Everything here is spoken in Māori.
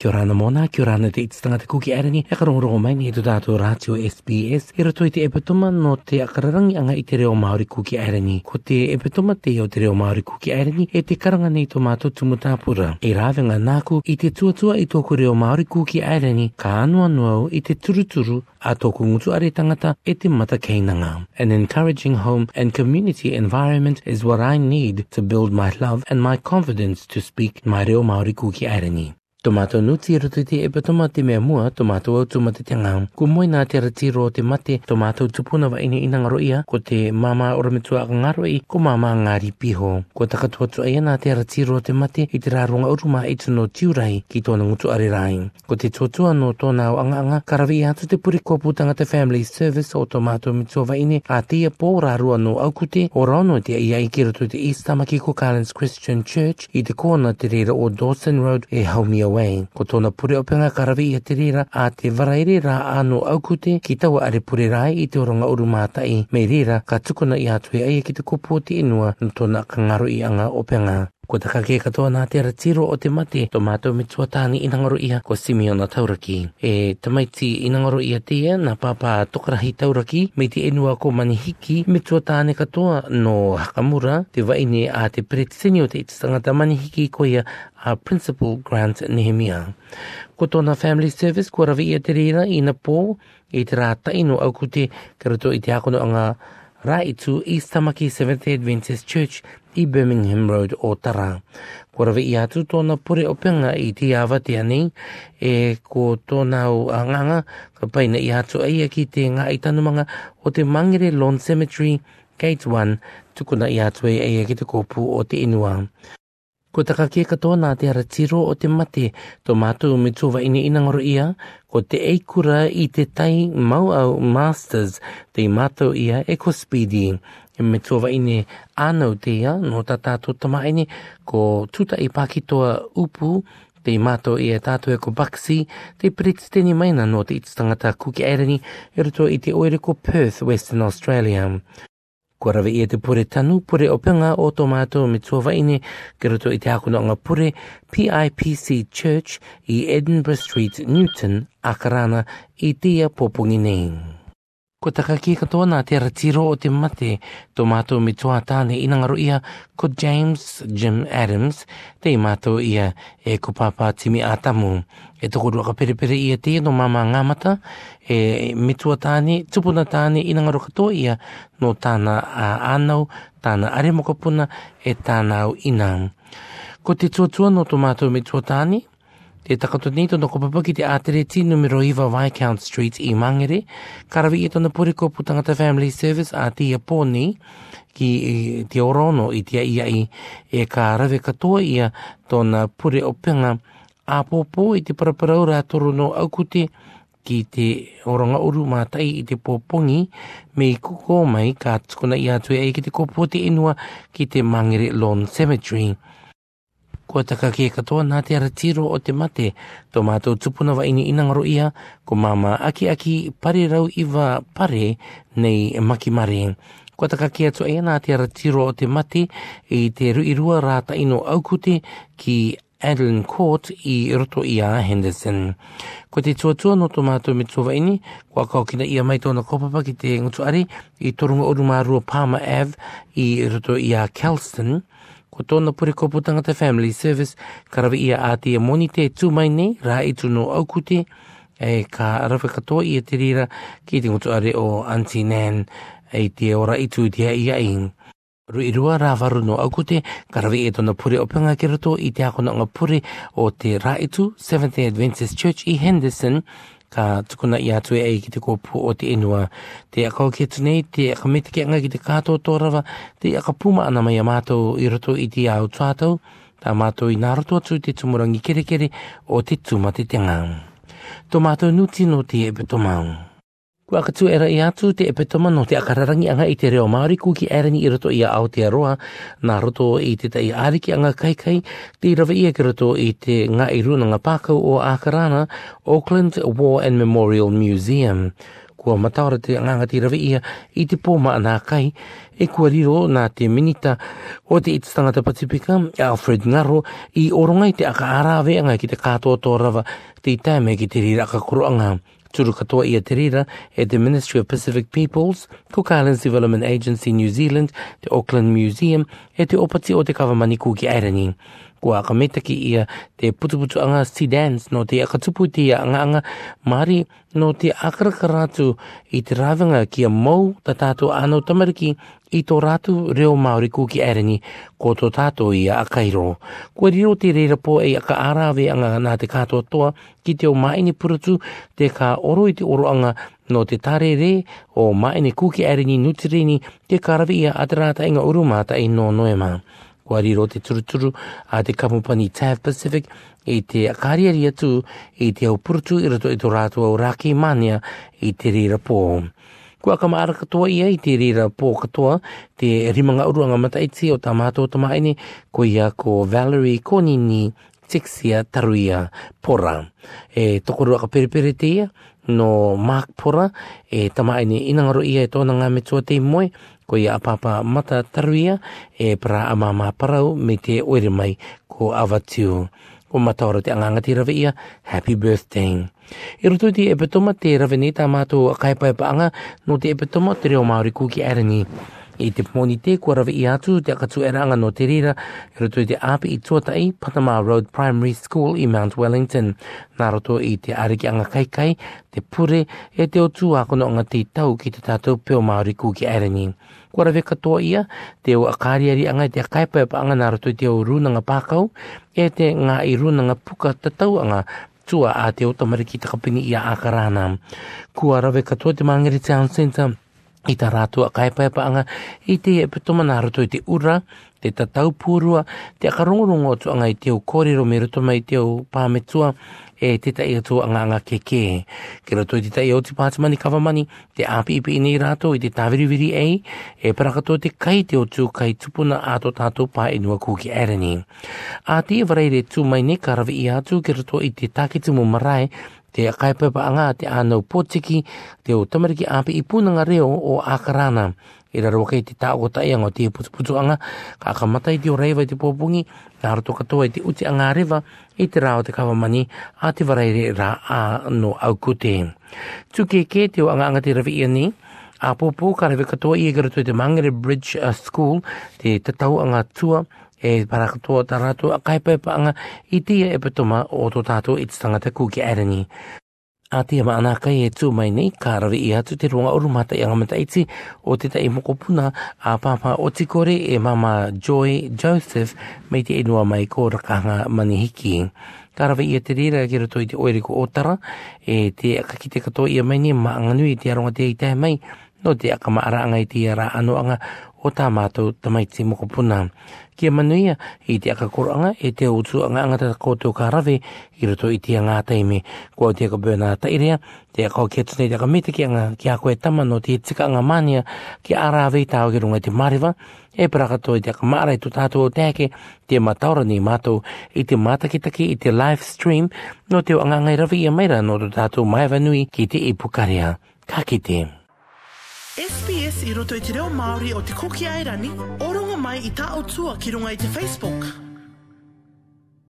Kia ora na mōna, kia ora na te iti tanga te kuki arini, e karongoro mai ni edu dātou rātio SBS, e rato i te epitoma no te akararangi anga i te reo Māori kuki arini. Ko te epitoma te o te reo Māori kuki arini, e te karanga nei tō mātou tumutāpura. E rāwe ngā nāku i te tuatua i tōku reo Māori kuki arini, ka anua nuau i te turuturu a tōku ngutu are tangata e te mata keinanga. An encouraging home and community environment is what I need to build my love and my confidence to speak my reo Māori kuki arini. Tomato nu ti rutu ti epa tomate mea mua, tomato au tumate te ngau. Ko moi nā te rati ro te mate, tomato tupuna wa ini ina ngaro ia, ko te mama oramitua a ngaro i, ko mama ngāri piho. Ko taka tua tua ia te rati ro te mate, i te rārunga uruma i tino tiurai ki tōna ngutu are rai. Ko te tua no tōna au anga anga, karawi i hatu te puri kopu tanga te family service o tomato mitua wa ini, a te ia rarua no au kute, o rono te ia i kira tu te istama ki Cook Islands Christian Church, i te kona te reira o Dawson Road e Haumia away. Ko tōna pure o penga karawi i te rira a te varairi rā anu aukute ki taua are pure rai i te oronga uru mātai. Mei rira, ka tukuna i ai e ki te kupu o te inua no tōna kangaro i anga o penga. Ko te ke katoa nā te ratiro o te mate, to mātou me tuatāni i nangaro ia ko Simeona Tauraki. E tamaiti i nangaro ia te ia, nā pāpā tokarahi Tauraki, me te enua ko Manihiki, me tuatāne katoa no Hakamura, te vaine a te pretisini o te itisangata Manihiki ko ia a Principal Grant Nehemia. Ko tōna Family Service, ko ravi ia te reira i na pō, i te rā taino au kute, karato i te hakono anga rai tu East Tamaki Seventh Day Adventist Church i Birmingham Road o Tara. Ko rawe i atu tōna pure o penga i te awate ane e ko tōna o anganga ka paina i atu ai ki te ngā i tanumanga o te Mangere Lawn Cemetery Gate 1 tukuna i atu e ai ki te kōpū o te inua. Ko taka kia katoa nā te aratiro o te mate, tō mātou me tōwa ini inangoro ia, ko te eikura i te tai mau au masters te mātou ia e ko speedy. E me tōwa ini anau te ia, no tā tātou tama ini, ko tuta i pākitoa upu te mātou ia tātou e ko baksi, te pritz tēni maina no te itstangata kuki aerini, e roto i te oere ko Perth, Western Australia. Kua rawe ia te pure tanu, pure o penga o tō mātou me tō vaine, kira tō i te hakuna o ngā pure PIPC Church i Edinburgh Street, Newton, Akarana, i tia pōpungi nei ko taka ki katoa nā te ratiro o te mate tō mātou mi tua tāne i nangaro ia ko James Jim Adams te i mātou ia e ko papa timi ātamu. E toko rua ka perepere ia te no mama ngāmata e mi tua tāne, tupuna tāne i nangaro katoa ia no tāna a ānau, tāna are mokapuna e tāna au inang. Ko te tuatua no tō mātou mi tua tāne, e takato nei tono ko papaki te atere ti numero iwa Viscount Street i Mangere, karawi i e tono puri ko putangata family service a tia poni ki e, te orono i tia ia i e ka rave katoa ia tona puri openga a popo i te paraparaura toro no aukute ki te oranga uru mātai i te pōpongi me i kuko ka tukuna i atue ai ki te kopo inua ki te Mangere Lawn Cemetery kua taka kia e katoa nā te aratiro o te mate, tō mātou tupuna wa ini inangaro ia, ko māma aki aki pare rau iwa pare nei maki mare. Kua taka kia tu ea nā te aratiro o te mate i te ruirua rāta ino aukute ki Adlin Court i roto i a Henderson. Ko te tuatua no tō mātou me tōwa ini, ko a kaukina ia mai tōna kopapa ki te ngutuare i Torunga Orumarua Palmer Ave i roto i Kelston ko tōna puri kopu tangata family service karawi ia a te moni te tūmai nei rā i tūno aukute e ka arawe katoa ia te rira ki te ngutu are o Auntie Nan e te ora i tū te ia i Ru i rua rā varu no aukute, karawi e tona puri o pinga kirito i te akona ngā o te rā i tū, Seventh-day Adventist Church i Henderson, ka tukuna i atu e ki te kōpū o te inua. Te akau ki atu te akamete ki anga ki te kātō tōrawa, te pūma ana mai a mātou i roto i te au tuatau, tā mātou i nāroto atu te tumurangi kere kere o te tumate te ngā. Tō mātou nūti te ebe tō māu. no te ebe Ko aka tu era i atu te epitoma no te akararangi anga i te reo Māori ku ki erani i roto i a Aotearoa nā roto i te tai āriki anga kaikai te rawa ia ki roto i te ngā i runa ngā pākau o Akarana Auckland War and Memorial Museum. Kua mataura te nganga te rawa ia i te pōma anā kai e kua riro nā te minita o te itstangata Pacifica Alfred Ngaro i orongai te aka arawe anga ki te kātoa tō rawa te i tāme ki te riraka kuruanga. Kua Turu katoa ia te rira e te Ministry of Pacific Peoples, Cook Islands Development Agency New Zealand, the Auckland Museum e te opati o te kawamani kūki airangi. a kametaki ia te putuputu anga sea dance no te akatupu te ia anga anga mari no te akarakaratu i te rāwanga kia mou ta tātou anau tamariki i tō rātu reo Māori kūki ereni ko tō tātō i a Akairo. Ko riro te reira pō e a ka ārāwe anga nā te kātoa toa ki te o maini puratu te ka oro i te oro anga no te tare re o maini kūki ereni nutirini te karawe i a atarata inga urumata i no noema. Ko riro te turuturu a te kamupani Tav Pacific i te akariari atu i te au puratu i rato i tō rātua o Rākei Mania i te reira pō. i te reira pō kua kama ara katoa ia i te rira pō katoa te rimanga uruanga mataiti o tā mātou tama ko ia ko Valerie Konini Tixia Taruia Pora. E tokorua ka peripere te ia no Mark Pora e tamaini aine inangaro ia e tōna ngā metua te moe ko ia apapa mata taruia e para amama parau me te oere ko avatiu. Ko mataoro te angangatira ia, happy birthday. E roto i te epitoma te raveneta mātou a kaipae paanga no te epitoma te reo Māori kūki erangi. E te pōni te kua rave i atu te akatu eranga no te rira, e roto i te api i tuatai Panama Road Primary School i Mount Wellington. Nā roto i te ariki anga kaikai, te pure, e te otu kono anga te tau ki te tātou peo Māori kūki erangi. Kua rave katoa ia, te o akariari anga te kaipae paanga nā roto i te o runanga pākau, e te ngā i runanga puka tatau anga tua a te o tamariki takapingi i a akarana. Kua rawe katoa te Māngere Town Centre, i ta rātua kaipaipaanga i te epitomana harutu i te ura, te tatau pūrua, te akarongurungo atu anga i te o kōrero me rutu mai te o pāmetua e te tai atu anga anga keke. ke. Ke rato i te tai au te pātamani kawamani, te api ipi inei rato i te tāviriviri e, e parakato te kai te o tū kai tupuna ato tātou pā inua e kūki ereni. A te e varei re tū mai ne karavi i atu, ke rato i te taketumu marae, te kaipapa anga te ano potiki te o tamariki api i punanga reo o akarana i e raro kei te tāko tai anga o te putuputu anga ka kamatai te o reiwa i te pōpungi ngā roto katoa i te uti anga rewa i te rā o te kawamani a te varaire rā a no au kute tuke ke te o anga anga te rawi ni a pōpū ka rewe katoa i e garatua te Mangere Bridge uh, School te tatau anga tua e para ko to ta ratu a kai pe pa i ti e pe o to ta to it te kuki ki ai ni a ti ma ana e tu mai nei ka ra i hatu te runga uru mata i ngamata i ti o te tai mo puna a pa pa o ti kore e mama joy joseph me te inua mai ko rakanga ka nga mani hiki Karawa ia te rira kira tō i te oeriko o tara, e te kakite katoa ia mai ni maanganui te aronga te i tae mai, no te akama ara angai te ara anga o tā mātou tamai te mokopuna. Kia manuia i te akakoranga e te utu a ngā ngata kōtou kā rawe i roto i te ngā taimi. Kua o te aka bēnā tairea, te aka o kia tunei te aka mita ki anga ki a koe tama no te tika ngā mania ki a rāwe i tāo ki runga te mariva e praka tō i te aka mārai tu tātou o te ake te mataura ni mātou i te mātakitaki i te live stream no te o anga ngai rawe i a meira no tu tātou mai vanui ki te ipukaria. Ka ki i roto i te reo Māori o te kukia e rani, orunga mai i tā o tua ki runga i te Facebook.